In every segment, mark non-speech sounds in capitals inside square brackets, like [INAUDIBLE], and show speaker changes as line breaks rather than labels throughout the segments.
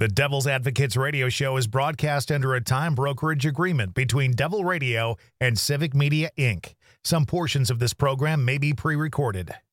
The Devil's Advocates radio show is broadcast under a time brokerage agreement between Devil Radio and Civic Media Inc. Some portions of this program may be pre recorded.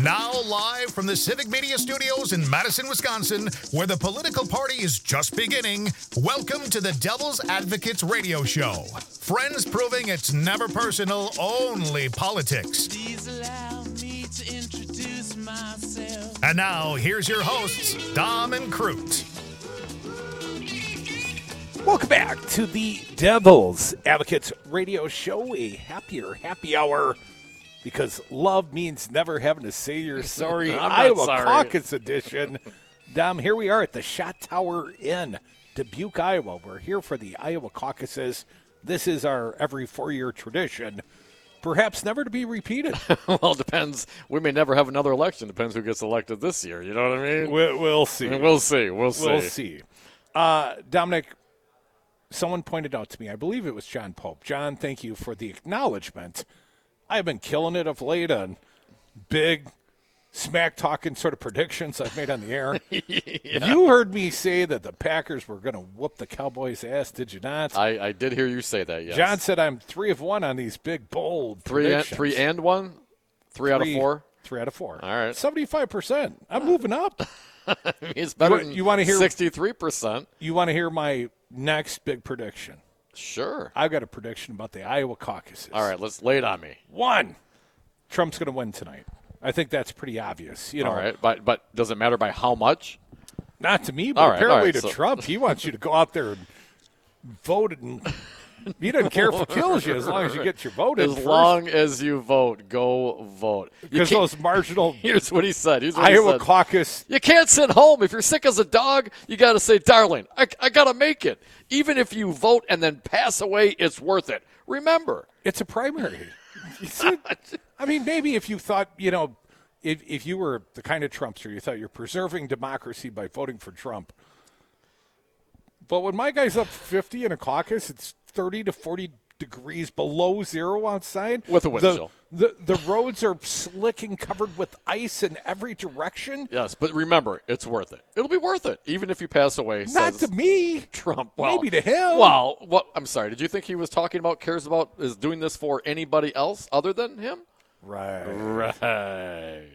Now, live from the Civic Media Studios in Madison, Wisconsin, where the political party is just beginning, welcome to the Devil's Advocates Radio Show. Friends proving it's never personal, only politics.
Please allow me to introduce myself.
And now, here's your hosts, Dom and Crute.
Welcome back to the Devil's Advocates Radio Show, a happier happy hour because love means never having to say you're [LAUGHS] sorry. Iowa
sorry.
Caucus Edition. Dom, here we are at the Shot Tower Inn, Dubuque, Iowa. We're here for the Iowa caucuses. This is our every four year tradition, perhaps never to be repeated. [LAUGHS]
well, it depends. We may never have another election. Depends who gets elected this year. You know what I mean? [LAUGHS]
we'll, we'll see.
We'll see. We'll see.
We'll see. Uh, Dominic, someone pointed out to me, I believe it was John Pope. John, thank you for the acknowledgement. I've been killing it of late on big smack talking sort of predictions I've made on the air. [LAUGHS] You heard me say that the Packers were going to whoop the Cowboys' ass, did you not?
I, I did hear you say that. Yes.
John said I'm three of one on these big, bold
three and, three and one, three, out of four.
Three out of four.
All right.
75%. I'm moving up. [LAUGHS]
It's better
You-
than
you wanna hear-
sixty-three percent.
You want to hear my next big prediction?
Sure.
I've got a prediction about the Iowa caucuses.
All right, let's lay it on me.
One, Trump's going to win tonight. I think that's pretty obvious. You know,
All right, but but does it matter by how much?
not to me, but
right,
apparently
right,
to
so-
Trump. He wants you to go out there and vote, and he doesn't care if it [LAUGHS] kills you as long as you get your vote in
As long as you vote, go vote.
Because those marginal [LAUGHS]
Here's what he said. Here's what he said.
caucus.
You can't sit home. If you're sick as a dog, you got to say, darling, I, I got to make it. Even if you vote and then pass away, it's worth it. Remember,
It's a primary. You [LAUGHS] I mean, maybe if you thought, you know, if, if you were the kind of Trumpster, you thought you're preserving democracy by voting for Trump. But when my guy's up 50 in a caucus, it's 30 to 40 degrees below zero outside.
With a wind
the. The, the roads are slick and covered with ice in every direction.
yes, but remember, it's worth it. It'll be worth it, even if you pass away.
Not to me.
Trump. Well,
Maybe to him.
Well, what? I'm sorry. Did you think he was talking about cares about is doing this for anybody else other than him?
Right.
Right.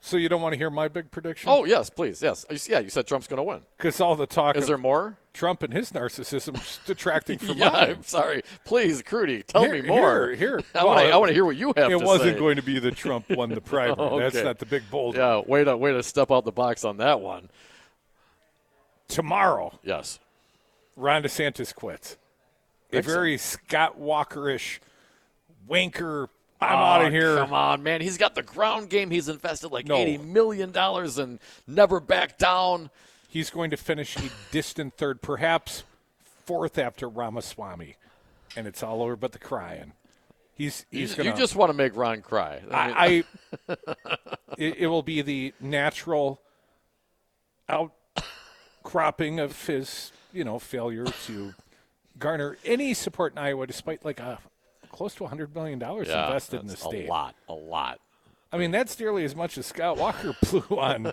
So you don't want to hear my big prediction?
Oh yes, please. Yes. You- Yeah, you said Trump's going to win.
Because all the talk
Is
of
there more?
Trump and his narcissism is detracting from [LAUGHS]
Yeah,
mine.
I'm sorry. Please, Crudy, tell
Here-
me more.
here- here. [LAUGHS]
I want
Well,
to. Want to hear what you have
It wasn't
say.
going to be the Trump won the [LAUGHS] primary. That's
Okay.
not the big bold.
Yeah, way to way to step out the box on that one.
Tomorrow,
Yes.
Ron DeSantis quits. A very Scott Walker-ish wanker. I'm out
Oh,
of here.
Come on, man. He's got the ground game. He's invested like
No.
eighty million dollars and never back down.
He's going to finish a distant third, perhaps fourth after Ramaswamy, and it's all over but the crying. He's he's
you,
going
you just want to make Ron cry. I
I, I [LAUGHS] it, it will be the natural outcropping of his, you know, failure to garner any support in Iowa, despite like a close to hundred million dollars
yeah,
invested in the state.
A lot, a lot.
I mean, that's nearly as much as Scott Walker [LAUGHS] blew on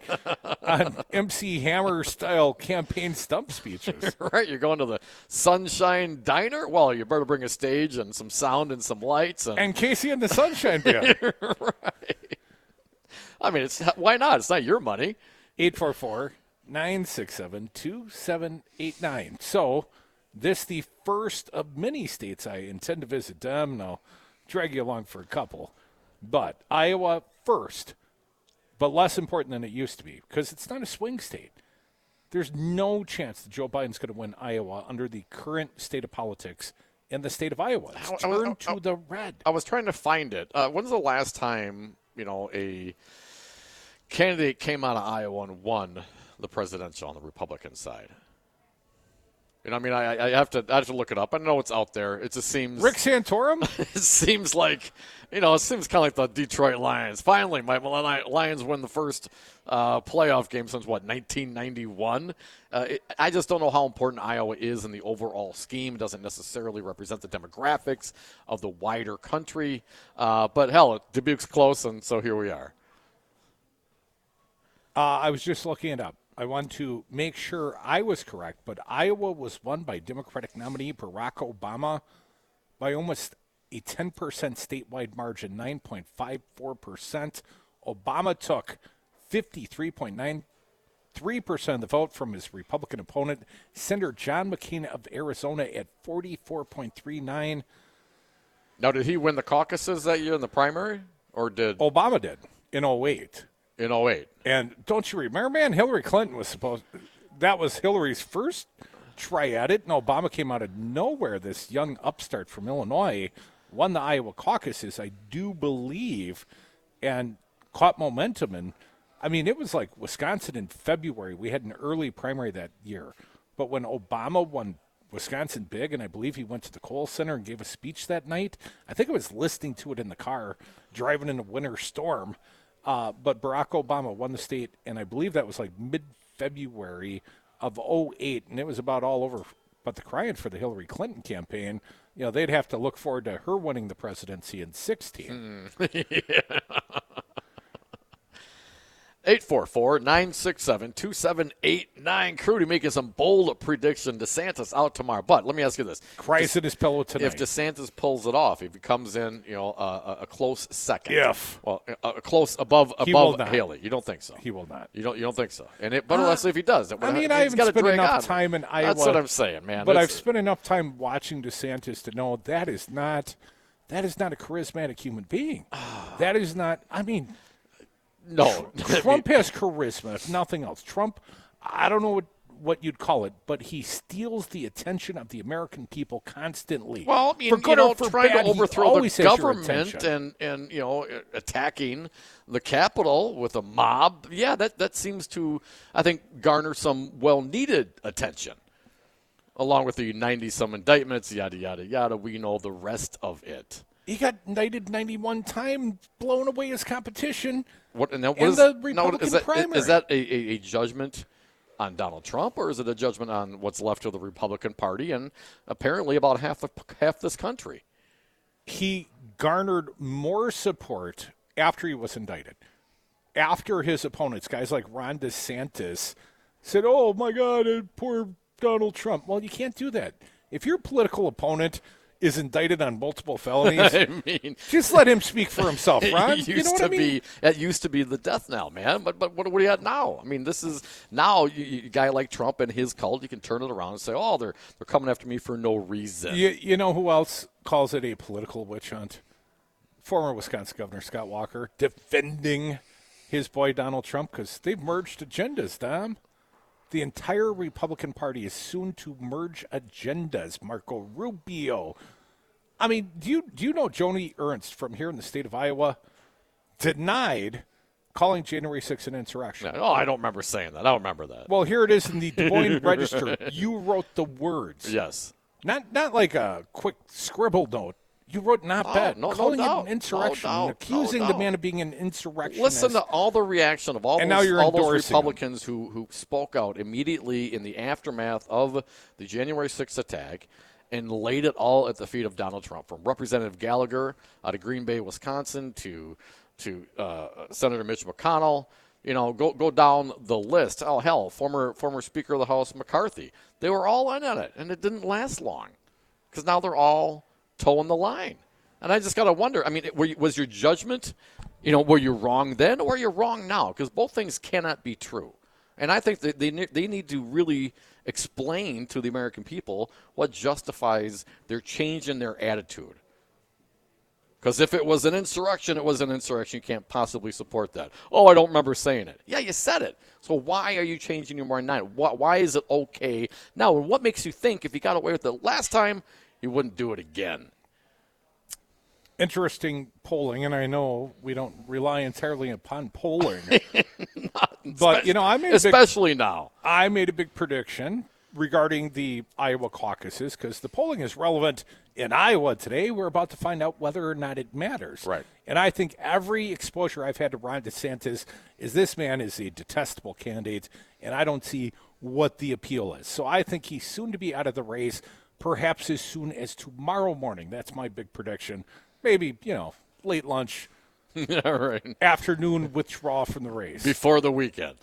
on MC Hammer style campaign stump speeches. [LAUGHS]
Right, you're going to the Sunshine Diner. Well, you better bring a stage and some sound and some lights. And,
And KC and the Sunshine Band. [LAUGHS] Right.
I mean, it's why not? It's not your money.
844 967 2789. So, this the first of many states I intend to visit. Them, and I'll drag you along for a couple. But Iowa first, but less important than it used to be because it's not a swing state. There's no chance that Joe Biden's going to win Iowa under the current state of politics in the state of Iowa. It's
I- I
turned
I-
to the red.
I was trying to find it. Uh, when's the last time you know a candidate came out of Iowa and won the presidential on the Republican side? You know, I mean, I, I have to I have to look it up. I know it's out there. It just seems
Rick Santorum? [LAUGHS]
it seems like you know, it seems kind of like the Detroit Lions. Finally, my Lions win the first uh, playoff game since what 1991. Uh, it, I just don't know how important Iowa is in the overall scheme. It doesn't necessarily represent the demographics of the wider country. Uh, but hell, Dubuque's close, and so here we are.
Uh, I was just looking it up. I want to make sure I was correct, but Iowa was won by Democratic nominee Barack Obama by almost a 10% statewide margin, 9.54%. Obama took 53.93% of the vote from his Republican opponent, Senator John McCain of Arizona, at 44.39.
Now, did he win the caucuses that year in the primary, or did
Obama did in 08?
In 08?
And don't you remember, man? Hillary Clinton was supposed. That was Hillary's first try at it, and Obama came out of nowhere. This young upstart from Illinois won the Iowa caucuses, I do believe, and caught momentum. And I mean, it was like Wisconsin in February. We had an early primary that year, but when Obama won Wisconsin big, and I believe he went to the Kohl Center and gave a speech that night. I think I was listening to it in the car, driving in a winter storm. Uh, but Barack Obama won the state, and I believe that was like mid February of 08, and it was about all over. But the crying for the Hillary Clinton campaign, you know, they'd have to look forward to her winning the presidency in 16. [LAUGHS]
yeah. 844 967 2789. Crudy making some bold prediction. DeSantis out tomorrow. But let me ask you this.
Cries in his pillow tonight.
If DeSantis pulls it off, if he comes in, you know, uh, a close second.
If.
Well, a, a close above
He
above. Haley. You don't think so?
he will not.
You don't you don't think so? And it, but let's say if he does.
I mean, I haven't spent enough
on.
time in Iowa.
That's what I'm saying, man.
But
That's-
I've spent enough time watching DeSantis to know that is not that is not a charismatic human being. that is not. I mean,
no. [LAUGHS]
Trump has charisma, if nothing else. Trump, I don't know what, what you'd call it, but he steals the attention of the American people constantly.
Well, I mean,
for
you
good
know,
or for
trying
bad,
to overthrow the government and and you know attacking the Capitol with a mob. Yeah, that that seems to I think garner some well needed attention. Along with the ninety some indictments, yada yada yada. We know the rest of it.
He got knighted 91 times, blown away his competition.
What and that
In
was
the
now,
Republican
is that,
primary.
is that a, a, a judgment on Donald Trump, or is it a judgment on what's left of the Republican Party and apparently about half of half this country?
he garnered more support after he was indicted. After his opponents, guys like Ron DeSantis, said, "Oh my God, uh, poor Donald Trump." Well, you can't do that. If your political opponent is indicted on multiple [LAUGHS] felonies,
I mean,
just let him speak for himself, [LAUGHS] Ron.
Used
you know what
to
I mean?
be it used to be the death knell, man. But but what are we at now? I mean, this is now you, you, a guy like Trump and his cult. You can turn it around and say, oh, they're they're coming after me for no reason.
You, you know who else calls it a political witch hunt? Former Wisconsin Governor Scott Walker defending his boy Donald Trump because they've merged agendas, Dom. The entire Republican Party is soon to merge agendas. Marco Rubio. I mean, do you do you know Joni Ernst from here in the state of Iowa denied calling January 6th an insurrection?
Oh, I don't remember saying that. I don't remember that.
Well, here it is in the Des Moines [LAUGHS] Register. You wrote the words.
yes.
Not not like a quick scribble note. You wrote not bad.
no- no
calling
doubt.
it an
No
insurrection.
No
accusing the man of being an insurrectionist.
Listen to all the reaction of all
And
those,
now you're
all those
him.
Republicans who, who spoke out immediately in the aftermath of the January 6th attack and laid it all at the feet of Donald Trump, from Representative Gallagher out of Green Bay, Wisconsin, to to uh, Senator Mitch McConnell. You know, go go down the list. Oh hell, former former Speaker of the House McCarthy. They were all in on it, and it didn't last long because now they're all toeing the line. And I just got to wonder. I mean, you, was your judgment, you know, were you wrong then or are you wrong now? Because both things cannot be true. And I think that they they need to really explain to the American people what justifies their change in their attitude. Because if it was an insurrection, it was an insurrection. You can't possibly support that. Oh, I don't remember saying it. Yeah, you said it. So why are you changing your mind now? Why, why is it okay now? And what makes you think if you got away with it last time, you wouldn't do it again?
Interesting polling, and I know we don't rely entirely upon polling. [LAUGHS] But, you know, I made a big-
especially now.
I made a big prediction regarding the Iowa caucuses because the polling is relevant in Iowa today. We're about to find out whether or not it matters.
Right.
And I think every exposure I've had to Ron DeSantis is this man is a detestable candidate, and I don't see what the appeal is. So I think he's soon to be out of the race, perhaps as soon as tomorrow morning. That's my big prediction. Maybe, you know, late lunch, [LAUGHS]
yeah, right.
afternoon withdrawal from the race
Before the weekend.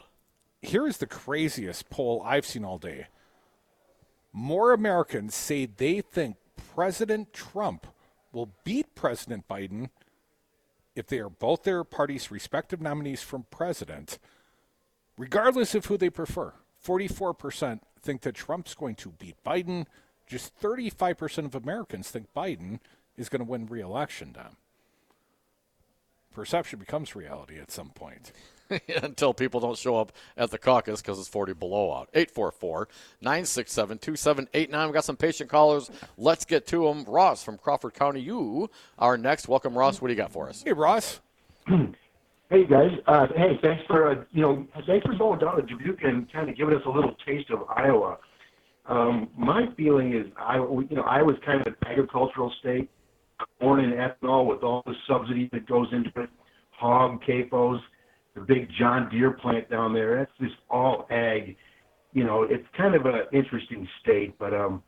here is the craziest poll I've seen all day. More Americans say they think President Trump will beat President Biden if they are both their party's respective nominees from president, regardless of who they prefer. 44% think that Trump's going to beat Biden. Just 35% of Americans think Biden is going to win re election, Dom. Perception becomes reality at some point. [LAUGHS]
Until people don't show up at the caucus because it's 40 below out. 844 967 2789. We've got some patient callers. Let's get to them. Ross from Crawford County, you are next. Welcome, Ross. What do you got for us?
Hey, Ross. [CLEARS THROAT]
Hey guys, uh, hey, thanks for uh, you know thanks for going down to Dubuque and kind of giving us a little taste of Iowa. Um, my feeling is Iowa, you know, I was kind of an agricultural state, born in ethanol with all the subsidy that goes into it, hog, CAFOs, the big John Deere plant down there. That's just all ag. You know, it's kind of an interesting state, but um,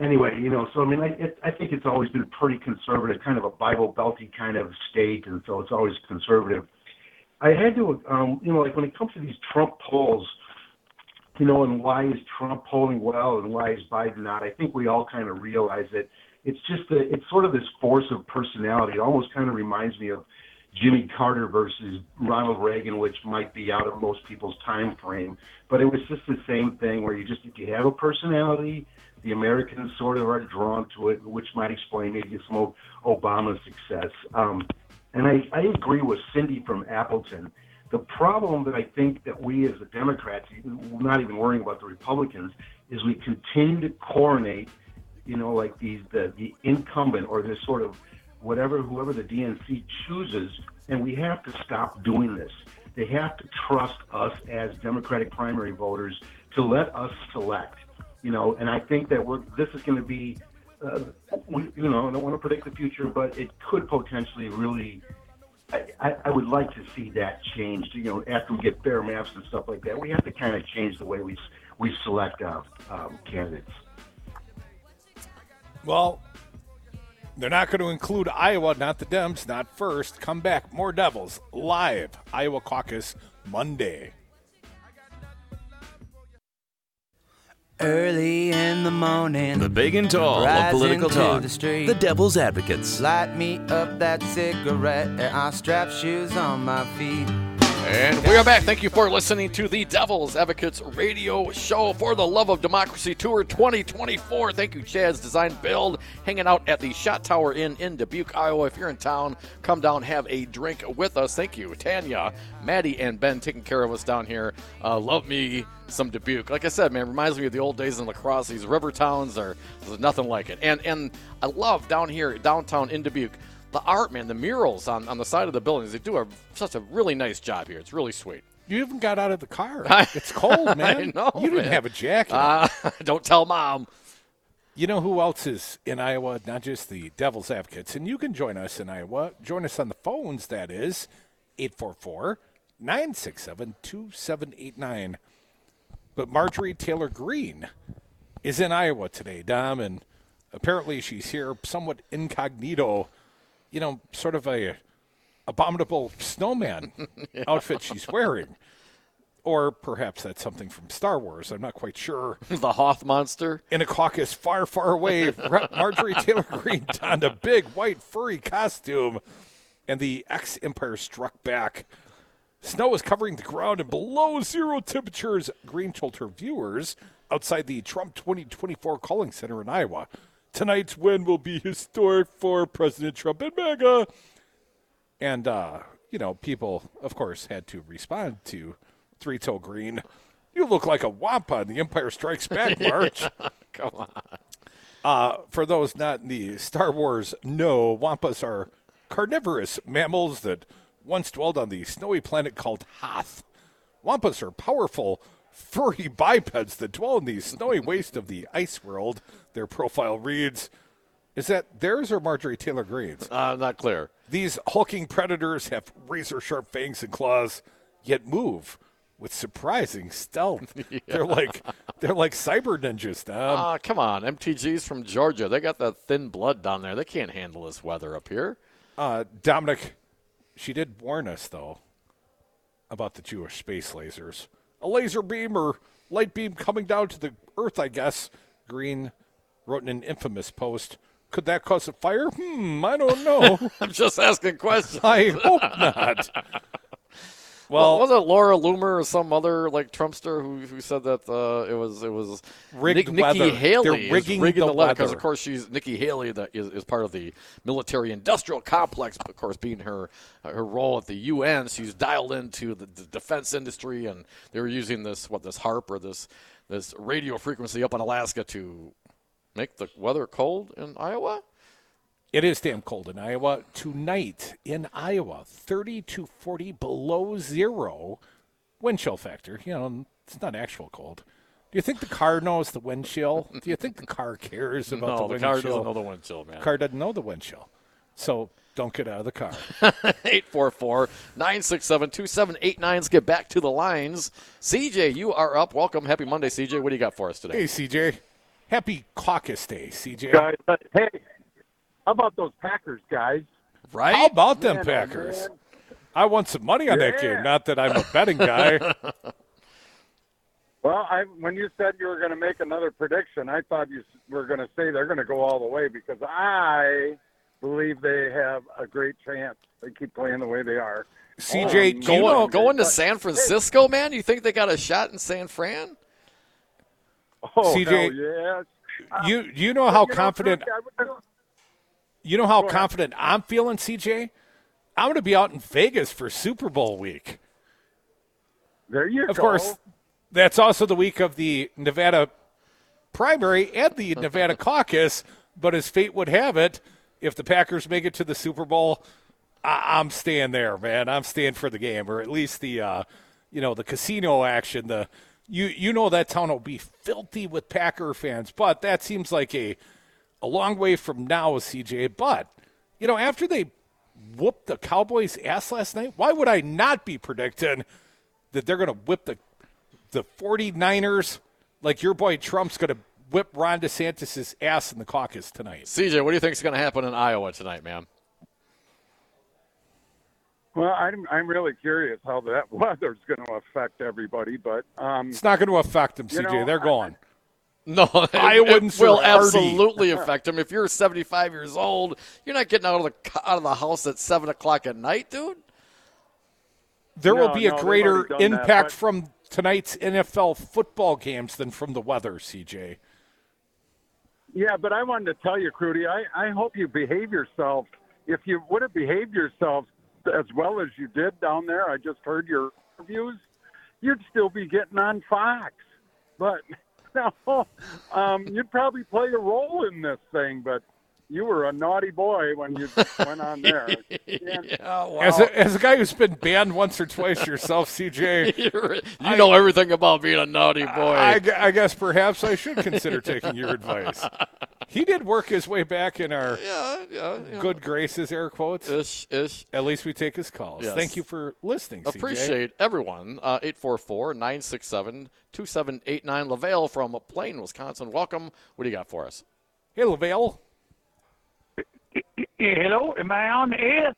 anyway, you know, so I mean, I, it, I think it's always been pretty conservative, kind of a Bible belty kind of state, and so it's always conservative. I had to, um, you know, like when it comes to these Trump polls, you know, and why is Trump polling well and why is Biden not? I think we all kind of realize that it's just a, it's sort of this force of personality. It almost kind of reminds me of Jimmy Carter versus Ronald Reagan, which might be out of most people's time frame, but it was just the same thing where you just if you have a personality, the Americans sort of are drawn to it, which might explain maybe some of Obama's success. Um, and I, I agree with Cindy from Appleton. The problem that I think that we as the Democrats, not even worrying about the Republicans, is we continue to coronate, you know, like these the, the incumbent or this sort of whatever whoever the DNC chooses, and we have to stop doing this. They have to trust us as Democratic primary voters to let us select, you know. And I think that we're this is going to be uh, we, you know, I don't want to predict the future, but it could potentially really. I, I, would like to see that changed. You know, after we get fair maps and stuff like that, we have to kind of change the way we we select uh, um, candidates.
Well, they're not going to include Iowa, not the Dems, not first. Come back, more Devils live Iowa caucus Monday.
Early in the morning,
The big and tall of political talk.
the street.
The Devil's Advocates.
light me up that cigarette, and I strap shoes on my feet.
And we are back. Thank you for listening to the Devil's Advocates radio show for the Love of Democracy Tour 2024. Thank you, Chad's Design Build, hanging out at the Shot Tower Inn in Dubuque, Iowa. If you're in town, come down, have a drink with us. Thank you, Tanya, Maddie, and Ben taking care of us down here. Uh, love me some Dubuque. Like I said, man, reminds me of the old days in La Crosse. These river towns are nothing like it. And and I love down here, downtown in Dubuque the art, man, the murals on, on the side of the buildings. They do a, such a really nice job here. It's really sweet.
You even got out of the car. [LAUGHS] It's cold, [LAUGHS] man.
know,
you didn't
man.
have a jacket.
Uh, [LAUGHS] don't tell mom.
you know who else is in Iowa? Not just the Devil's Advocates. And you can join us in Iowa. Join us on the phones, that is 844 967 2789. But Marjorie Taylor Greene is in Iowa today, Dom, and apparently she's here somewhat incognito, you know, sort of a abominable snowman [LAUGHS] outfit she's wearing. Or perhaps that's something from Star Wars. I'm not quite sure. [LAUGHS]
the Hoth monster.
In a caucus far, far away, [LAUGHS] Marjorie Taylor Greene donned a big white furry costume, and the ex Empire struck back. Snow is covering the ground and below zero temperatures, Greene told her viewers outside the Trump 2024 Calling Center in Iowa. Tonight's win will be historic for President Trump and MAGA. And, uh, you know, people, of course, had to respond to Three Toe Greene. You look like a wampa in the Empire Strikes Back [LAUGHS] march.
Come on.
Uh, for those not in the Star Wars know, wampas are carnivorous mammals that once dwelled on the snowy planet called Hoth, Wampas are powerful, furry bipeds that dwell in the snowy waste of the ice world. Their profile reads Is that theirs or Marjorie Taylor Greene's?
Uh, not clear.
These hulking predators have razor sharp fangs and claws, yet move with surprising stealth. [LAUGHS] They're like they're like cyber ninjas, Dom.
Ah, come on. MTG's from Georgia. They got that thin blood down there. They can't handle this weather up here.
Uh, Dominic, she did warn us though about the Jewish space lasers. A laser beam or light beam coming down to the Earth, I guess. Greene wrote in an infamous post. Could that cause a fire? Hmm, I don't know. [LAUGHS]
I'm just asking questions.
I hope not. [LAUGHS]
Well, was it Laura Loomer or some other like Trumpster who, who said that uh, it was it was
Rigged
Nick, Nikki. Haley
They're rigging
rigging
the
the weather because of course she's Nikki Haley that is, is part of the military industrial complex. Of course, being her her role at the UN, she's dialed into the, the defense industry, and they were using this what this HAARP or this this radio frequency up in Alaska to make the weather cold in Iowa.
It is damn cold in Iowa. Tonight in Iowa, 30 to 40 below zero wind chill factor. You know, it's not actual cold. Do you think the car knows the wind chill? Do you think the car cares about
no,
the wind the
car
chill?
doesn't know the wind chill, man.
car doesn't know the wind chill. So don't get out of the car. [LAUGHS]
844 967 2789. Let's get back to the lines. CJ, you are up. Welcome. Happy Monday, CJ. What do you got for us today?
hey, CJ. Happy caucus day, CJ.
guys. Hey, how about those Packers guys?
Right?
How about them
Man, oh,
Packers?
man.
I want some money on that game. Not that I'm a betting guy. [LAUGHS]
Well, I when you said you were going to make another prediction, I thought you were going to say they're going to go all the way because I believe they have a great chance. They keep playing the way they are.
CJ,
Um,
do you
Going,
know,
going to San Francisco, man? You think they got a shot in San Fran?
Oh,
CJ,
hell yes.
you you know how
You
confident
Kirk, I would-
You know how
Go ahead.
confident I'm feeling, CJ? I'm going to be out in Vegas for Super Bowl week.
There you
Of
go.
course, that's also the week of the Nevada primary and the Nevada caucus. But as fate would have it, if the Packers make it to the Super Bowl, I- I'm staying there, man. I'm staying for the game, or at least the, uh, you know, the casino action. The you you know that town will be filthy with Packer fans, but that seems like a a long way from now, CJ. But you know, after they whooped the Cowboys' ass last night, why would I not be predicting that they're going to whip the the 49ers like your boy Trump's going to whip Ron DeSantis' ass in the caucus tonight?
CJ, what do you think is going to happen in Iowa tonight, man?
Well, I'm I'm really curious how that [LAUGHS] weather's going to affect everybody, but um,
It's not going to affect them, CJ.
know,
they're
I-
going.
No, [LAUGHS] it,
Iowans
it will
hardy.
absolutely [LAUGHS] affect him. If you're 75 years old, you're not getting out of the out of the house at seven o'clock at night, dude.
There will be a
no, they've
greater
already done that,
impact
but-
from tonight's NFL football games than from the weather, CJ.
Yeah, but I wanted to tell you, Crudy, I, I hope you behave yourself. If you would have behaved yourself as well as you did down there, I just heard your interviews, you'd still be getting on Fox. But [LAUGHS] no, um, you'd probably play a role in this thing, but you were a naughty boy when you went on there. [LAUGHS] Yeah.
Yeah, wow.
As, a, as a guy who's been banned once or twice yourself, CJ, [LAUGHS]
You're- you know everything about being a naughty boy.
I, gu- I guess perhaps I should consider taking your advice. He did work his way back in our
yeah, yeah, yeah.
good graces, air quotes.
Ish, ish.
At least we take his calls.
Yes.
Thank you for listening, CJ.
Appreciate everyone. Uh, 844 967 2789. LaVale from Plain, Wisconsin. Welcome. What do you got for us?
Hey, LaVale.
Hello, am I on the air?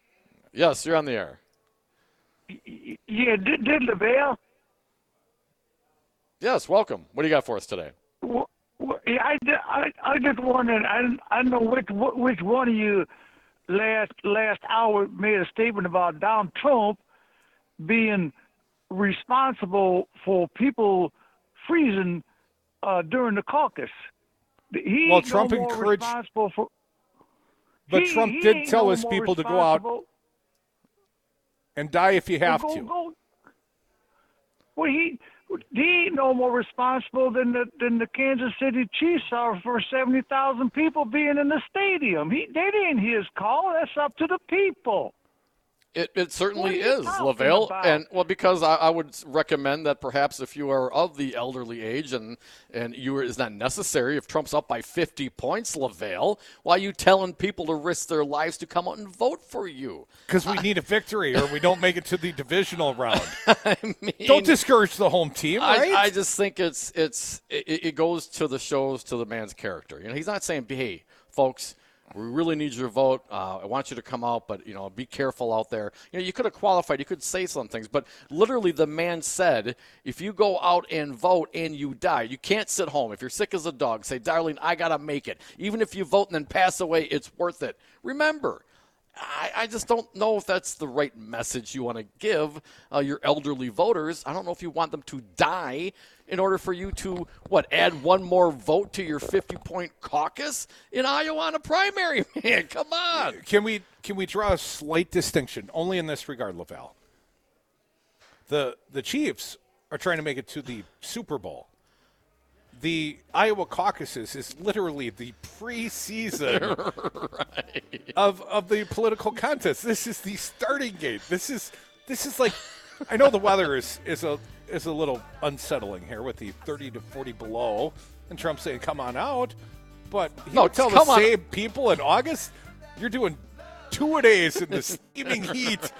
Yes, you're on the air.
Yeah, did, did LaVelle?
Yes, welcome. What do you got for us today?
Wh- yeah, I, I, I just wondered. I, I don't know which which one of you last last hour made a statement about Donald Trump being responsible for people freezing uh, during the caucus. He
Well, Trump
no
encouraged-
responsible for.
But
he-
Trump
he
did tell
no
his people to go out and die if you have
go,
to.
Go. Well, he he ain't no more responsible than the than the Kansas City Chiefs are for seventy thousand people being in the stadium. He that ain't his call. That's up to the people.
It, it certainly
What are you
is, Lavelle.
about?
And well, because I, I would recommend that perhaps if you are of the elderly age and and you are, is not necessary if Trump's up by 50 points, Lavelle, why are you telling people to risk their lives to come out and vote for you?
Because we need a victory or we don't make it to the divisional round. [LAUGHS]
I mean,
Don't discourage the home team, right?
I, I just think it's it's it, it goes to the shows to the man's character. You know, he's not saying, "Hey, folks, we really need your vote. Uh, I want you to come out, but you know, be careful out there." You know, you could have qualified. You could say some things, but literally, the man said, "If you go out and vote and you die, you can't sit home. If you're sick as a dog, say, darling, I gotta make it. Even if you vote and then pass away, it's worth it. Remember." I, I just don't know if that's the right message you want to give uh, your elderly voters. I don't know if you want them to die in order for you to, what, add one more vote to your 50 point caucus in Iowa on a primary? [LAUGHS] Man, come on.
Can we can we draw a slight distinction only in this regard, Laval? The the Chiefs are trying to make it to the Super Bowl. The Iowa caucuses is literally the preseason [LAUGHS] of of the political contest. This is the starting gate. This is this is like I know the weather is is a is a little unsettling here with the 30 to 40 below and Trump saying come on out, but he
No,
would tell the
on.
same people in August you're doing two a days in the steaming [LAUGHS] heat.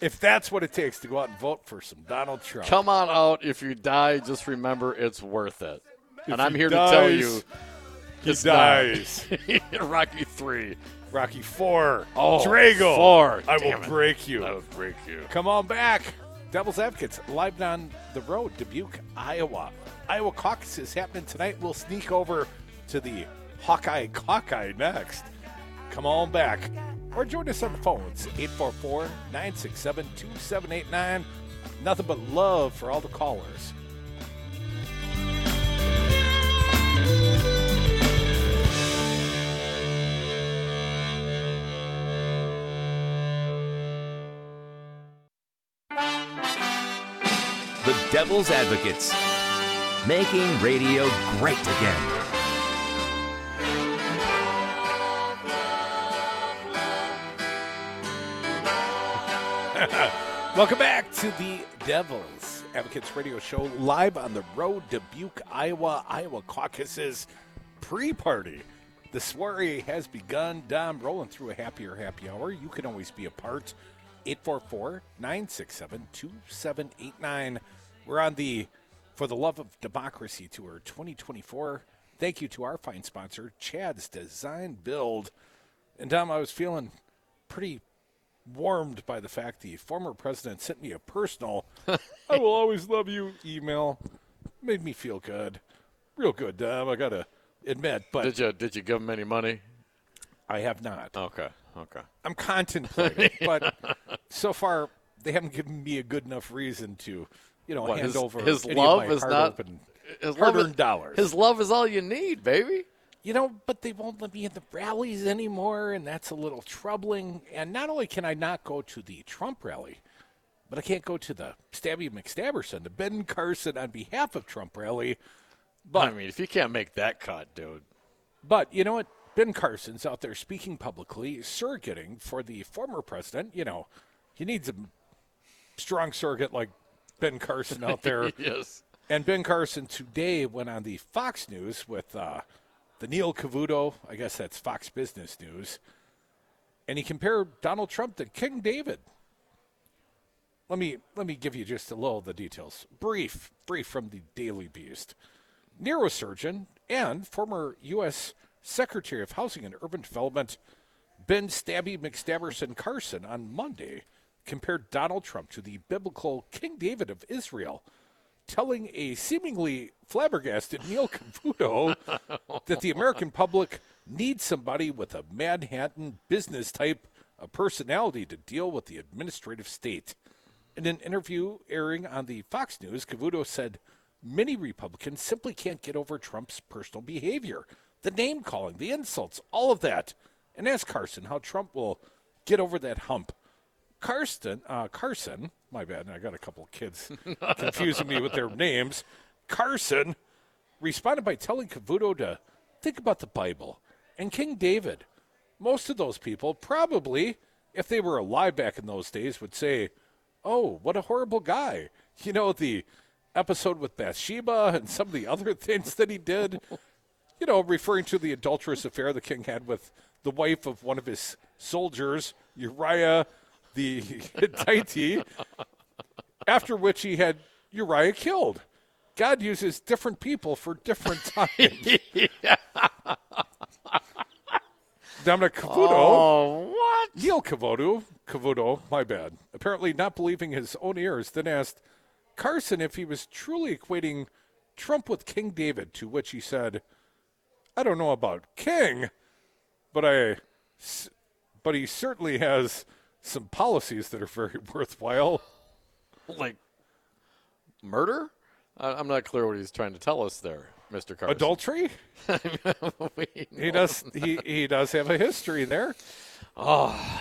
If that's what it takes to go out and vote for some Donald Trump.
Come on out. If you die, just remember it's worth it. and I'm
he
here to tell you
he dies. [LAUGHS]
Rocky 3.
Rocky Four.
Oh,
Drago.
four.
I
Damn
will
it.
break you.
I will break you.
Come on back. Devil's Advocates live on the road, Dubuque, Iowa. Iowa caucus is happening tonight. We'll sneak over to the Hawkeye Hawkeye next. Come on back. Or join us on the phones 844 967 2789. Nothing but love for all the callers.
Devil's Advocates. Making radio great again. [LAUGHS]
Welcome back to the Devils Advocates Radio Show live on the road, Dubuque, Iowa, Iowa caucuses pre-party. The soiree has begun. Dom rolling through a happier happy hour. You can always be a part. 844-967-2789. We're on the For the Love of Democracy Tour 2024. Thank you to our fine sponsor, Chad's Design Build. And Dom, I was feeling pretty warmed by the fact the former president sent me a personal [LAUGHS] I will always love you email. Made me feel good. Real good, Dom, I gotta admit, but
Did you did you give him any money?
I have not.
Okay. Okay.
I'm contemplating, but so far they haven't given me a good enough reason to, you know,
What,
hand
his,
over
his love is not
hard-open-
his love is,
dollars.
His love is all you need, baby.
You know, but they won't let me in the rallies anymore, and that's a little troubling. And not only can I not go to the Trump rally, but I can't go to the Stabby McStabberson, the Ben Carson on behalf of Trump rally.
But I mean, if you can't make that cut, dude.
But you know what? Ben Carson's out there speaking publicly, surrogating for the former president. You know, he needs a strong surrogate like Ben Carson out [LAUGHS] there.
yes.
And Ben Carson today went on the Fox News with uh, the Neil Cavuto, I guess that's Fox Business News, and he compared Donald Trump to King David. Let me let me give you just a little of the details. Brief, brief from the Daily Beast. Neurosurgeon and former U.S. Secretary of Housing and Urban Development Ben Stabby McStabberson Carson on Monday compared Donald Trump to the biblical King David of Israel telling a seemingly flabbergasted [LAUGHS] Neil Cavuto that the American public needs somebody with a Manhattan business type of personality to deal with the administrative state. In an interview airing on the Fox News, Cavuto said many Republicans simply can't get over Trump's personal behavior, the name calling, the insults, all of that, and asked Carson how Trump will get over that hump. Carson, uh, Carson, my bad, I got a couple of kids [LAUGHS] confusing me with their names. Carson responded by telling Cavuto to think about the Bible and King David. Most of those people probably if they were alive back in those days, would say, "Oh, what a horrible guy." [LAUGHS] You know the episode with Bathsheba and some of the other [LAUGHS] things that he did. You know, referring to the adulterous affair the king had with the wife of one of his soldiers, Uriah the [LAUGHS] Hittite, after which he had Uriah killed. God uses different people for different [LAUGHS] times. Dominic Cavuto.
Oh, what?
Neil Cavuto, Cavuto, my bad. Apparently not believing his own ears, then asked Carson if he was truly equating Trump with King David, to which he said, I don't know about King, but I, but he certainly has some policies that are very [LAUGHS] worthwhile.
Like murder? I, I'm not clear what he's trying to tell us there, Mr. Carson.
Adultery? [LAUGHS] [LAUGHS] He does. He he does have a history there.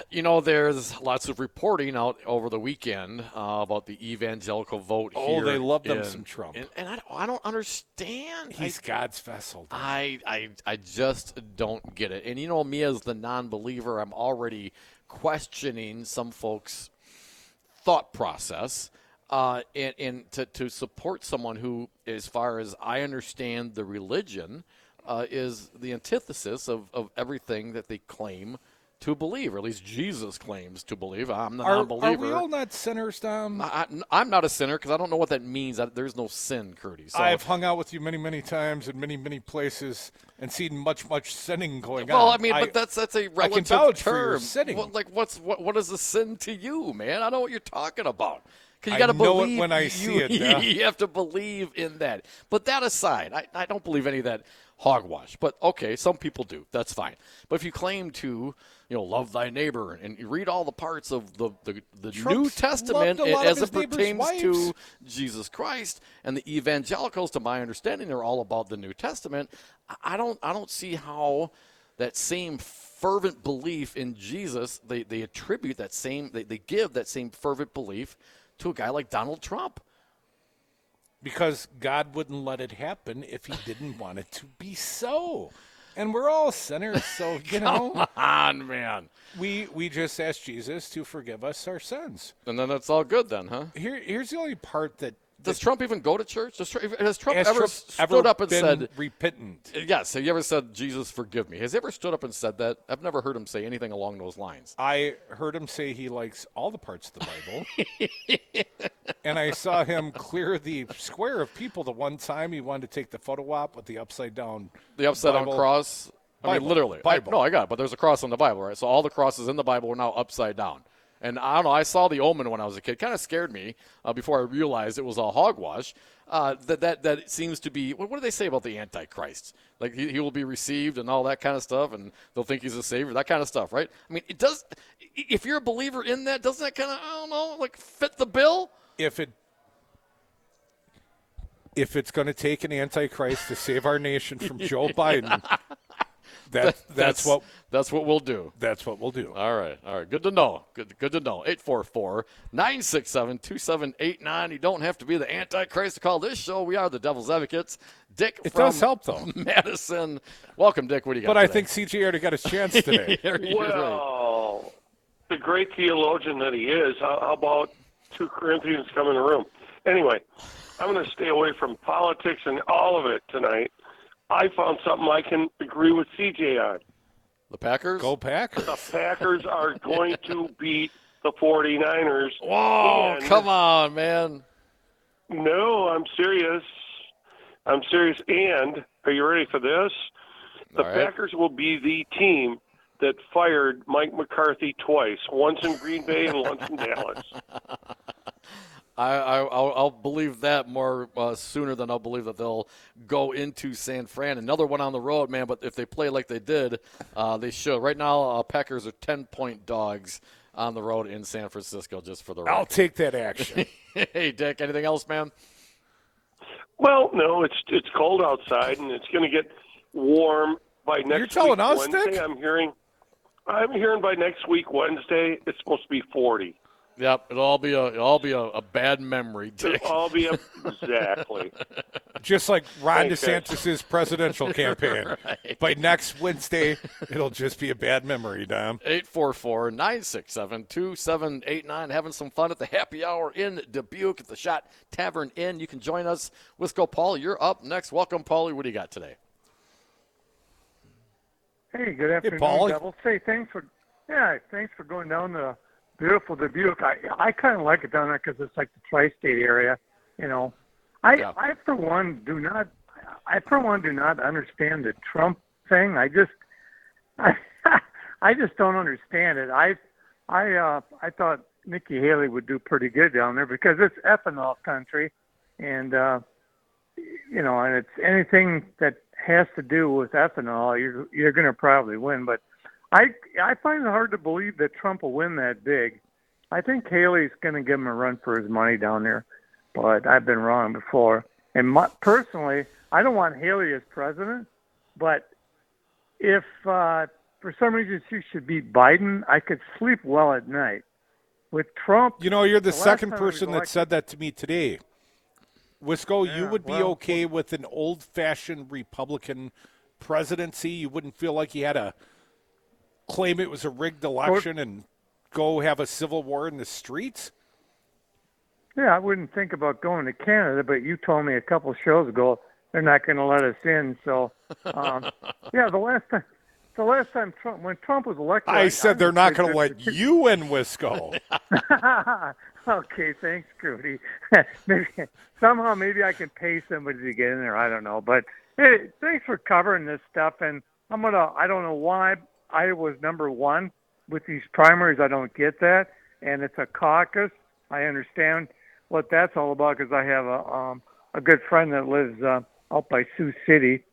You know, there's lots of reporting out over the weekend uh, about the evangelical vote here.
Oh, they love them
in-
some Trump.
And, and I, don't, I don't understand.
He's God's vessel.
I, I, I just don't get it. And you know, me as the non believer, I'm already questioning some folks' thought process. Uh, and and to, to support someone who, as far as I understand the religion, uh, is the antithesis of, of everything that they claim to believe, or at least Jesus claims to believe. I'm the
Are,
non believer.
are we all not sinners, Dom?
I, am not a sinner because I don't know what that means. I, there's no sin, Curtis. So
I've hung out with you many, many times in many, many places and seen much, much sinning going
Well,
on.
Well, I mean, but that's that's a
I can
relative
for your
term.
sinning.
What, like, what's what? What is a sin to you, man? I know what you're talking about. 'Cause you got to
know it
believe
when I
you,
see it. [LAUGHS]
You have to believe in that. But that aside, I, I don't believe any of that hogwash. But okay, some people do. That's fine. But if you claim to, you know, love thy neighbor and you read all the parts of the the, the New Testament
a
as it pertains
wives.
to Jesus Christ and the evangelicals, to my understanding, they're all about the New Testament. I- I don't I don't see how that same fervent belief in Jesus, they, they attribute that same they, they give that same fervent belief to a guy like Donald Trump.
Because God wouldn't let it happen if He didn't want it to be so. And we're all sinners, so [LAUGHS] you know,
Come on, man.
we we just ask Jesus to forgive us our sins.
And then that's all good then, huh?
Here, here's the only part that
Does Trump even go to church? Does, has Trump
has
ever
Trump
stood
ever
up and
been
said,
repentant.
Uh, yes, have you ever said, Jesus, forgive me? Has he ever stood up and said that? I've never heard him say anything along those lines.
I heard him say he likes all the parts of the Bible. [LAUGHS] and I saw him clear the square of people the one time he wanted to take the photo op with the upside down.
The upside down
Bible-
cross? I mean,
Bible.
literally. I-
Bible.
no, I got it, but there's a cross on the Bible, right? So all the crosses in the Bible are now upside down. And I don't know, I saw the omen when I was a kid. kind of scared me uh, before I realized it was all hogwash. Uh, that, that, that seems to be, what, what do they say about the Antichrist? Like he, he will be received and all that kind of stuff, and they'll think he's a savior, that kind of stuff, right? I mean, it does, if you're a believer in that, doesn't that kind of, I don't know, like fit the bill?
If it if it's going to take an antichrist to save our nation from [LAUGHS] Joe Biden, that, [LAUGHS] that's, what
That's what we'll do.
that's what we'll do.
All right, all right. Good to know. Good, good to know. 844 967 2789. You don't have to be the Antichrist to call this show. We are the Devil's Advocates. Dick
It
from
does help, though. [LAUGHS]
Madison. Welcome, Dick. What do you got?
But I think CJ already got a chance [LAUGHS] today.
You're right.
Well, the great theologian that he is, how, how about two Corinthians come in the room? Anyway, I'm going to stay away from politics and all of it tonight. I found something I can agree with CJ on.
The Packers?
Go Pack.
The Packers are going to beat the 49ers.
Whoa,
and-
come on, man.
No, I'm serious. I'm serious. And are you ready for this? The
All right.
Packers will be the team that fired Mike McCarthy twice, once in Green Bay and once in [LAUGHS] Dallas.
I, I, I'll, I'll believe that more uh, sooner than I'll believe that they'll go into San Fran. Another one on the road, man. But if they play like they did, uh, they should. Right now, uh, Packers are ten point dogs on the road in San Francisco. Just for the
I'll take that action. [LAUGHS]
hey, Dick. Anything else, man?
Well, no, it's it's cold outside and it's going to get warm by next
You're telling
week
us,
Wednesday.
Dick?
I'm hearing I'm hearing by next week Wednesday it's supposed to be 40.
Yep, it'll all be a it'll all be a, a bad memory, Dick.
It'll all be a, [LAUGHS] exactly.
Just like Ron
Thanks, guys.
DeSantis' presidential [LAUGHS] campaign.
Right.
By next Wednesday, it'll just be a bad memory, Dom.
844 967 2789. Having some fun at the happy hour in Dubuque at the Shot Tavern Inn. You can join us. Wisco Paul, you're up next. Welcome, Paulie. What do you got today?
Hey, good afternoon,
Paulie.
Devils. Say thanks for yeah, thanks for going down to beautiful Dubuque. I I kind of like it down there because it's like the tri-state area. You know, I
Yeah.
I for one do not I for one do not understand the Trump thing. I just I [LAUGHS] I just don't understand it. I I uh I thought Nikki Haley would do pretty good down there because it's ethanol country, and uh you know, and it's anything that has to do with ethanol, you're you're going to probably win. But I I find it hard to believe that Trump will win that big. I think Haley's going to give him a run for his money down there, but I've been wrong before. And my, personally, I don't want Haley as president, but if uh, for some reason she should beat Biden, I could sleep well at night. With Trump,
You know, you're the,
The
second
time he was
person that said that to me today. Wisco, you would be
well-
okay with an old fashioned Republican presidency. You wouldn't feel like you had to claim it was a rigged election and go have a civil war in the streets?
Yeah, I wouldn't think about going to Canada, but you told me a couple shows ago they're not going to let us in. So, um, [LAUGHS] yeah, the last time, the last time Trump, when Trump was elected,
I said they're not going to let you in, Wisco. [LAUGHS]
okay, thanks, Crudy. [LAUGHS] maybe somehow maybe I can pay somebody to get in there. I don't know, but hey, thanks for covering this stuff. And I'm gonna. I don't know why I was number one with these primaries. I don't get that. And it's a caucus. I understand what that's all about because I have a um, a good friend that lives uh, out by Sioux City,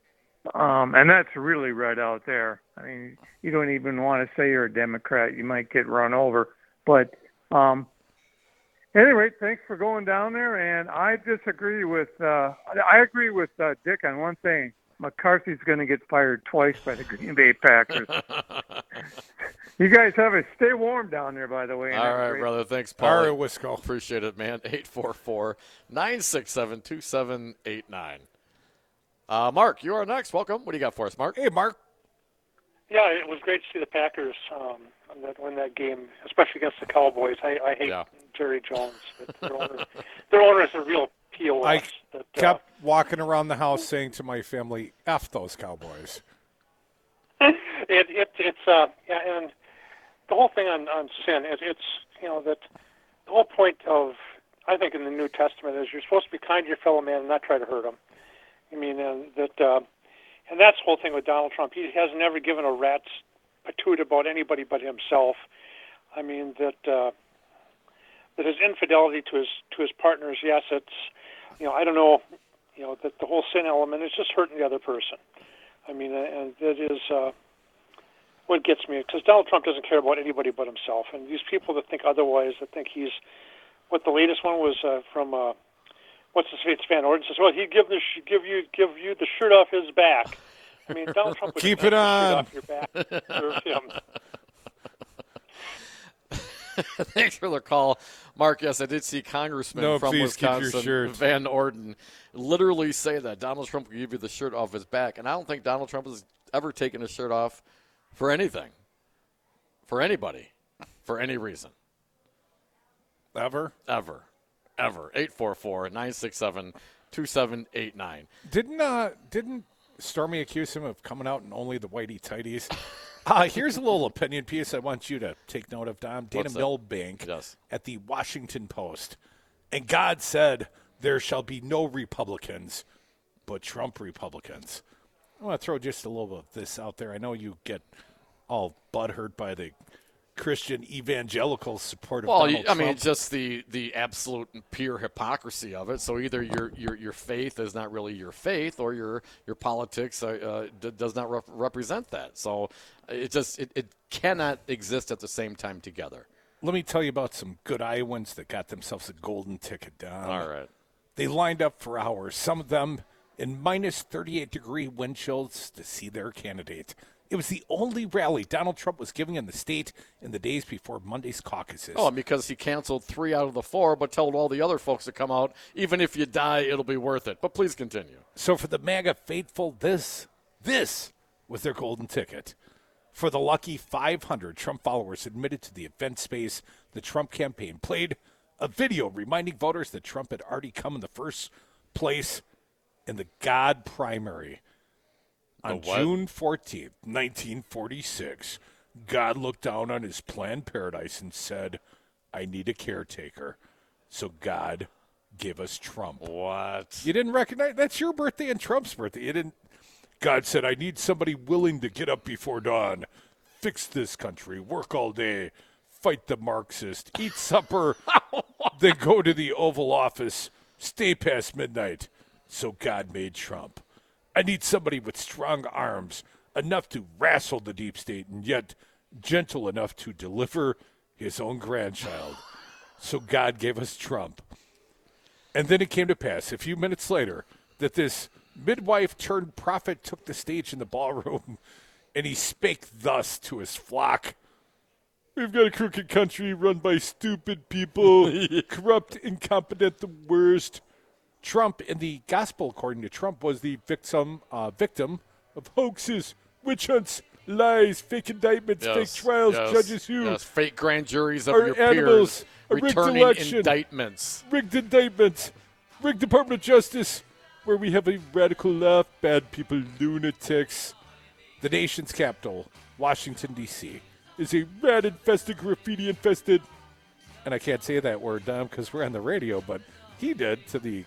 um, and that's really right out there. I mean, you don't even want to say you're a Democrat; you might get run over. But um, anyway, thanks for going down there. And I disagree with. Uh, I agree with uh, Dick on one thing. McCarthy's going to get fired twice by the Green Bay Packers. you guys have a Stay warm down there, by the way. and
All
have a
right,
great-
brother. Thanks,
All
Paul.
right, Wisco.
Appreciate it, man. 844 967 2789. Uh, Mark, you are next. Welcome. What do you got for us, Mark?
Hey, Mark.
Yeah, it was great to see the Packers um, win that game, especially against the Cowboys. I, I hate
Yeah.
Jerry Jones. But their owner, their owner is a real pos.
I
that, uh,
kept walking around the house saying to my family, F those Cowboys. [LAUGHS]
it, it it's uh yeah, and the whole thing on on sin is it's you know that the whole point of I think in the New Testament is you're supposed to be kind to your fellow man and not try to hurt him. I mean uh, that uh, and that's the whole thing with Donald Trump. He has never given a rat's patoot about anybody but himself. I mean that uh, that his infidelity to his to his partners, yes, it's you know I don't know, you know that the whole sin element is just hurting the other person. I mean, and that is uh, what gets me because Donald Trump doesn't care about anybody but himself, and these people that think otherwise, that think he's what the latest one was uh, from uh, what's his face Van Orden says, well, he'd give the sh- give you give you the shirt off his back. I mean, Donald Trump [LAUGHS] would
Keep it on.
shirt off your back him. [LAUGHS] [LAUGHS]
Thanks for the call, Mark. Yes, I did see Congressman
No,
from
please keep your
Wisconsin. Van Orden, literally say that Donald Trump will give you the shirt off his back, and I don't think Donald Trump has ever taken his shirt off for anything, for anybody, for any reason,
Ever?
ever, ever. 844-967-2789.
Didn't uh didn't Stormy accuse him of coming out in only the whitey tighties? Uh, here's a little opinion piece I want you to take note of, Dom. Dana
What's that?
Milbank
Yes.
at the Washington Post. And God said, There shall be no Republicans, but Trump Republicans. I want to throw just a little bit of this out there. I know you get all butthurt by the Christian evangelical support of
Well,
Donald
I mean,
Trump.
just the the absolute pure hypocrisy of it. So either your your your faith is not really your faith, or your your politics uh, uh, d- does not rep- represent that. So it just it, it cannot exist at the same time together.
Let me tell you about some good Iowans that got themselves a golden ticket, Dom.
All right.
They lined up for hours, some of them in minus 38 degree wind chills to see their candidate. It was the only rally Donald Trump was giving in the state in the days before Monday's caucuses.
Oh, because he canceled three out of the four, but told all the other folks to come out. Even if you die, it'll be worth it. But please continue.
So for the MAGA faithful, this this was their golden ticket. For the lucky 500 Trump followers admitted to the event space, the Trump campaign played a video reminding voters that Trump had already come in the first place in the God primary. On? June 14th, 1946, God looked down on his planned paradise and said, I need a caretaker. So God gave us Trump.
What?
You didn't recognize that's your birthday and Trump's birthday. You didn't God said, I need somebody willing to get up before dawn, fix this country, work all day, fight the Marxist, eat supper, [LAUGHS] then go to the Oval Office, stay past midnight. So God made Trump. I need somebody with strong arms, enough to wrestle the deep state, and yet gentle enough to deliver his own grandchild. So God gave us Trump. And then it came to pass a few minutes later that this midwife turned prophet took the stage in the ballroom and he spake thus to his flock We've got a crooked country run by stupid people, [LAUGHS] corrupt, incompetent, the worst. Trump, in the gospel, according to Trump, was the victim uh, victim of hoaxes, witch hunts, lies, fake indictments,
Yes,
fake trials,
yes,
judges who
yes, fake grand juries of your
animals,
peers returning
election,
indictments.
rigged indictments, rigged Department of Justice, where we have a radical left, bad people, lunatics. The nation's capital, Washington, D.C., is a rat infested, graffiti infested, and I can't say that word, Dom, because we're on the radio, but he did to the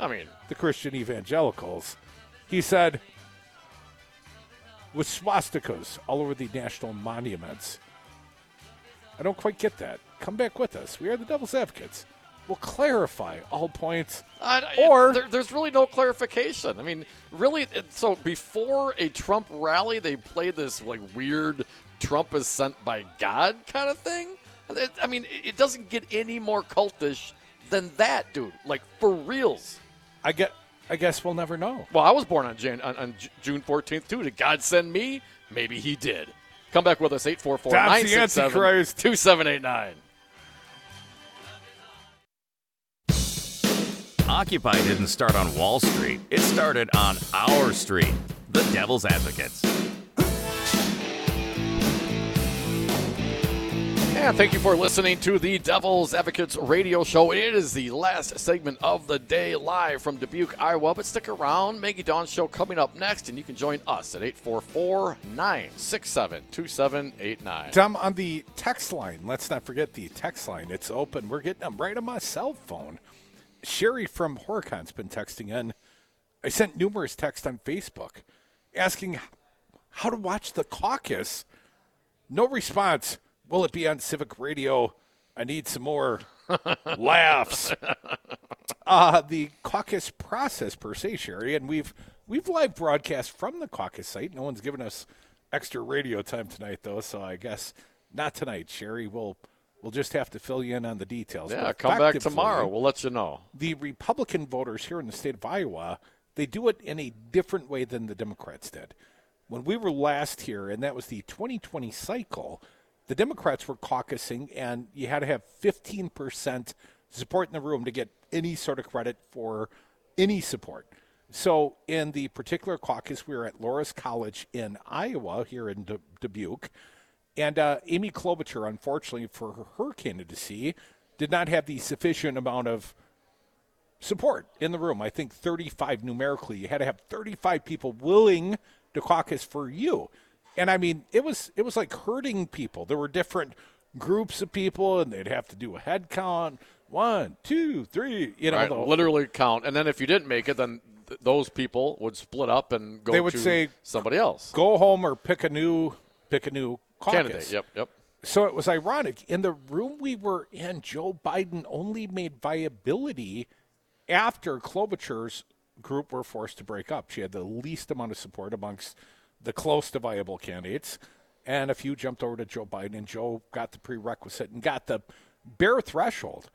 I mean,
the Christian evangelicals. He said, with swastikas all over the national monuments. I don't quite get that. Come back with us. We are the Devil's Advocates. We'll clarify all points.
I-
Or-
there, there's really no clarification. I mean, really, it, so before a Trump rally, they played this like weird Trump is sent by God kind of thing. I mean, it, it doesn't get any more cultish than that, dude. Like for reals.
I get. I guess we'll never know.
Well, I was born on, Jan, on, on June 14th too. Did God send me? Maybe He did. Come back with us 844
That's the
967
Antichrist.
2789.
Occupy didn't start on Wall Street, it started on our street. The Devil's Advocates.
And thank you for listening to the Devil's Advocates radio show. It is the last segment of the day live from Dubuque, Iowa. But stick around. Maggie Dawn show coming up next, and you can join us at 844 967 2789.
Tom, on the text line, let's not forget the text line. It's open. We're getting them right on my cell phone. Sherry from Horcon's been texting in. I sent numerous texts on Facebook asking how to watch the caucus. No response. Will it be on Civic Radio? I need some more [LAUGHS] laughs. Uh, the caucus process per se, Sherry, and we've we've live broadcast from the caucus site. No one's given us extra radio time tonight, though, so I guess not tonight, Sherry. We'll we'll just have to fill you in on the details.
Yeah,
But
come back tomorrow. We'll let you know.
The Republican voters here in the state of Iowa, they do it in a different way than the Democrats did. When we were last here, and that was the 2020 cycle, the Democrats were caucusing, and you had to have 15% support in the room to get any sort of credit for any support. So, in the particular caucus, we were at Loras College in Iowa, here in Du- Dubuque, and uh, Amy Klobuchar, unfortunately for her candidacy, did not have the sufficient amount of support in the room. I think 35 numerically. You had to have 35 people willing to caucus for you. And I mean, it was it was like hurting people. There were different groups of people, and they'd have to do a head count. One, two, three. You know,
Right, literally count. And then if you didn't make it, then th- those people would split up and go
They would
to
say,
somebody else.
go home or pick a new pick a new caucus.
Candidate. Yep, yep.
So it was ironic. In the room we were in, Joe Biden only made viability after Klobuchar's group were forced to break up. She had the least amount of support amongst the close to viable candidates, and a few jumped over to Joe Biden, and Joe got the prerequisite and got the bare threshold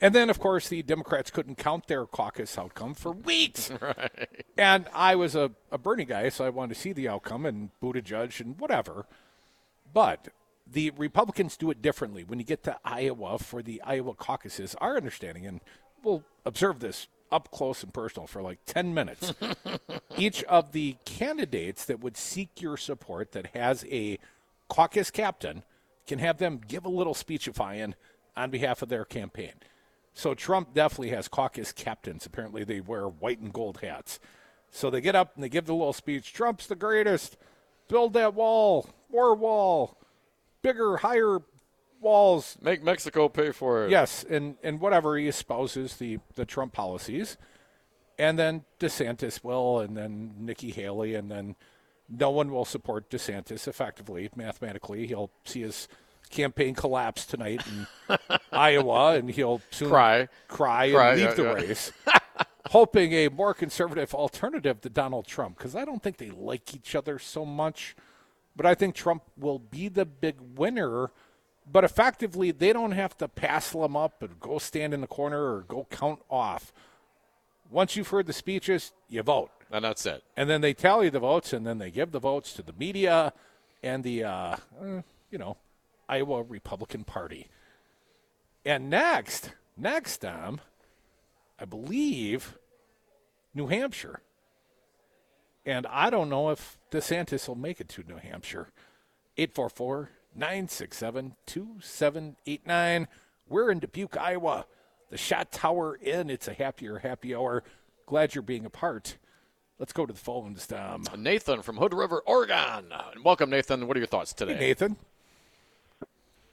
And then, of course, the Democrats couldn't count their caucus outcome for [LAUGHS] weeks.
right.
And I was a, a Bernie guy, so I wanted to see the outcome and Buttigieg and whatever. But the Republicans do it differently. When you get to Iowa for the Iowa caucuses, our understanding, and we'll observe this up close and personal for like 10 minutes, [LAUGHS] each of the candidates that would seek your support that has a caucus captain can have them give a little speechifying on behalf of their campaign. So Trump definitely has caucus captains. Apparently, they wear white and gold hats. So they get up and they give the little speech Trump's the greatest. Build that wall, more wall, bigger, higher walls.
Make Mexico pay for it.
Yes, and, and whatever he espouses the, the Trump policies. And then DeSantis will, and then Nikki Haley, and then no one will support DeSantis effectively, mathematically. He'll see his campaign collapse tonight in [LAUGHS] Iowa, and he'll soon
Cry.
cry,
Cry,
and leave
yeah,
the
yeah.
race, [LAUGHS] hoping a more conservative alternative to Donald Trump, because I don't think they like each other so much. But I think Trump will be the big winner. But effectively, they don't have to pass them up and go stand in the corner or go count off. Once you've heard the speeches, you vote
And that's it.
and then they tally the votes, and then they give the votes to the media and the, uh, uh, you know, Iowa Republican Party. And next, next, um, I believe, New Hampshire. And I don't know if DeSantis will make it to New Hampshire. 844 967 2789. We're in Dubuque, Iowa. The Shot Tower Inn. It's a happier, happy hour. Glad you're being a part. Let's go to the phones. Um,
Nathan from Hood River, Oregon. Welcome, Nathan. What are your thoughts today?
hey, Nathan.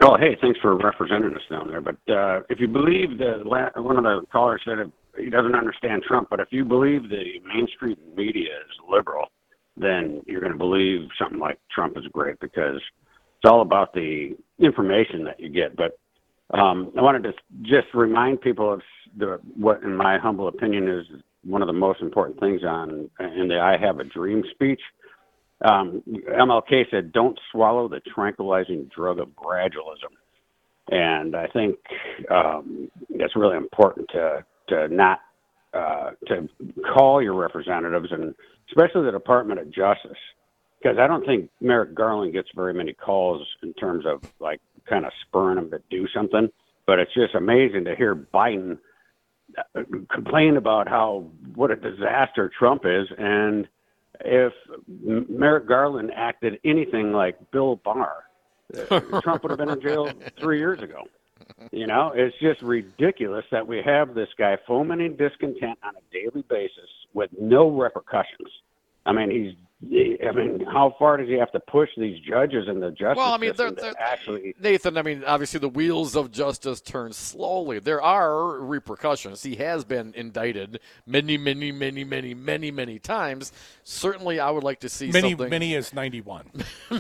Oh, hey, thanks for representing us down there. But uh, if you believe the la- one of the callers said it, he doesn't understand Trump, but if you believe the mainstream media is liberal, then you're going to believe something like Trump is great because it's all about the information that you get. But um, I wanted to just remind people of the, what, in my humble opinion, is one of the most important things on in the "I Have a Dream" speech um, MLK said, "Don't swallow the tranquilizing drug of gradualism," and I think um, it's really important to to not uh, to call your representatives and especially the Department of Justice because I don't think Merrick Garland gets very many calls in terms of like kind of spurring them to do something. But it's just amazing to hear Biden uh, complain about how what a disaster Trump is and if Merrick Garland acted anything like Bill Barr, uh, [LAUGHS] Trump would have been in jail three years ago. You know, it's just ridiculous that we have this guy fomenting discontent on a daily basis with no repercussions. I mean, he's. I mean, how far does he have to push these judges and the justice
Well, I mean, they're, they're,
actually?
Nathan, I mean, obviously the wheels of justice turn slowly. There are repercussions. He has been indicted many, many, many, many, many, many times. Certainly, I would like to see
Many,
something.
many is 91.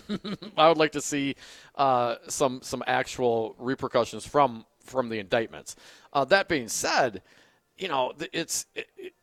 [LAUGHS]
I would like to see uh, some some actual repercussions from from the indictments. Uh, that being said, you know, it's. It, it,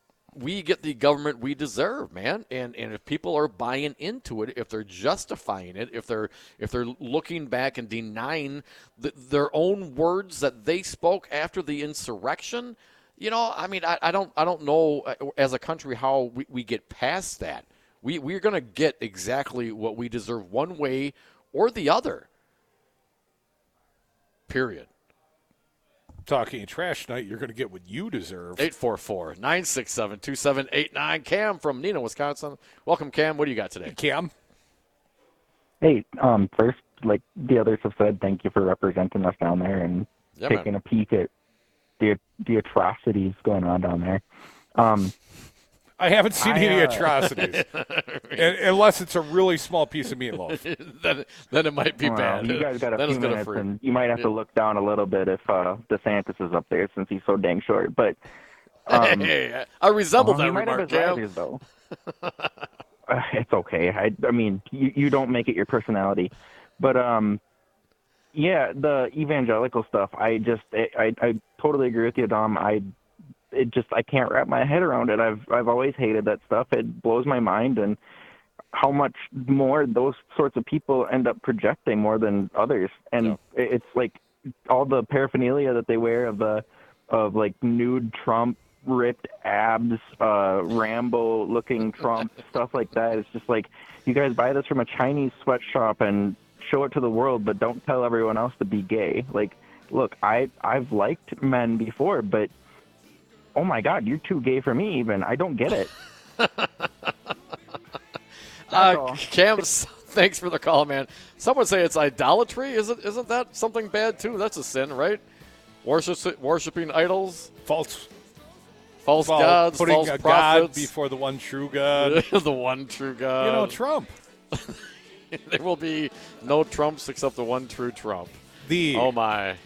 we get the government we deserve, man. And and if people are buying into it, if they're justifying it, if they're if they're looking back and denying th their own words that they spoke after the insurrection, you know, I mean, I, I don't I don't know uh, as a country how we, we get past that. We we're gonna get exactly what we deserve one way or the other. Period.
Talking trash tonight, you're going to get what you deserve.
844 967 2789. Cam from Neenah, Wisconsin. Welcome, Cam. What do you got today?
Cam?
Hey, um, first, like the others have said, thank you for representing us down there and
Yeah, man.
taking a peek at the the atrocities going on down there. Um,
I haven't seen
I,
any
uh,
atrocities, [LAUGHS] Un- unless it's a really small piece of meatloaf. [LAUGHS]
then, then it might be
well,
bad.
You guys got a
Then
few minutes,
freak.
and you might have to look down a little bit if uh, DeSantis is up there since he's so dang short. But [LAUGHS] um,
hey, I resemble that
he might have
remark,
his though. Uh, it's okay. I, I mean, you, you don't make it your personality, but um, yeah, the evangelical stuff. I just, I, I, I totally agree with you, Dom. I, it just, I can't wrap my head around it. I've, I've always hated that stuff. It blows my mind, and how much more those sorts of people end up projecting more than others. And it- it's like all the paraphernalia that they wear of the of like nude Trump, ripped abs, uh, Rambo looking [LAUGHS] Trump, stuff like that. It's just like you guys buy this from a Chinese sweatshop and show it to the world, but don't tell everyone else to be gay. Like, look, I I've liked men before, but oh my God, you're too gay for me. Even I don't get it. [LAUGHS]
Uh, Cam, [LAUGHS] thanks for the call, man. Some would say it's idolatry. Isn't isn't that something bad too? That's a sin, right? Worship, worshiping idols,
false,
false
Well,
gods,
putting
false
a God before the one true God. [LAUGHS]
the one true God.
You know, Trump.
there will be no Trumps except the one true Trump.
The
oh my.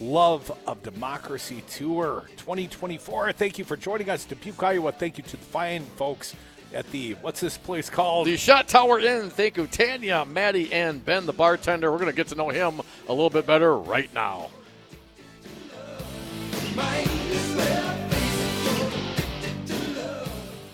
Love of Democracy Tour 2024. Thank you for joining us, Dubuque, Iowa. Thank you to the fine folks at the what's this place called?
The Shot Tower Inn. Thank you, Tanya, Maddie, and Ben, the bartender. We're going to get to know him a little bit better right now.
My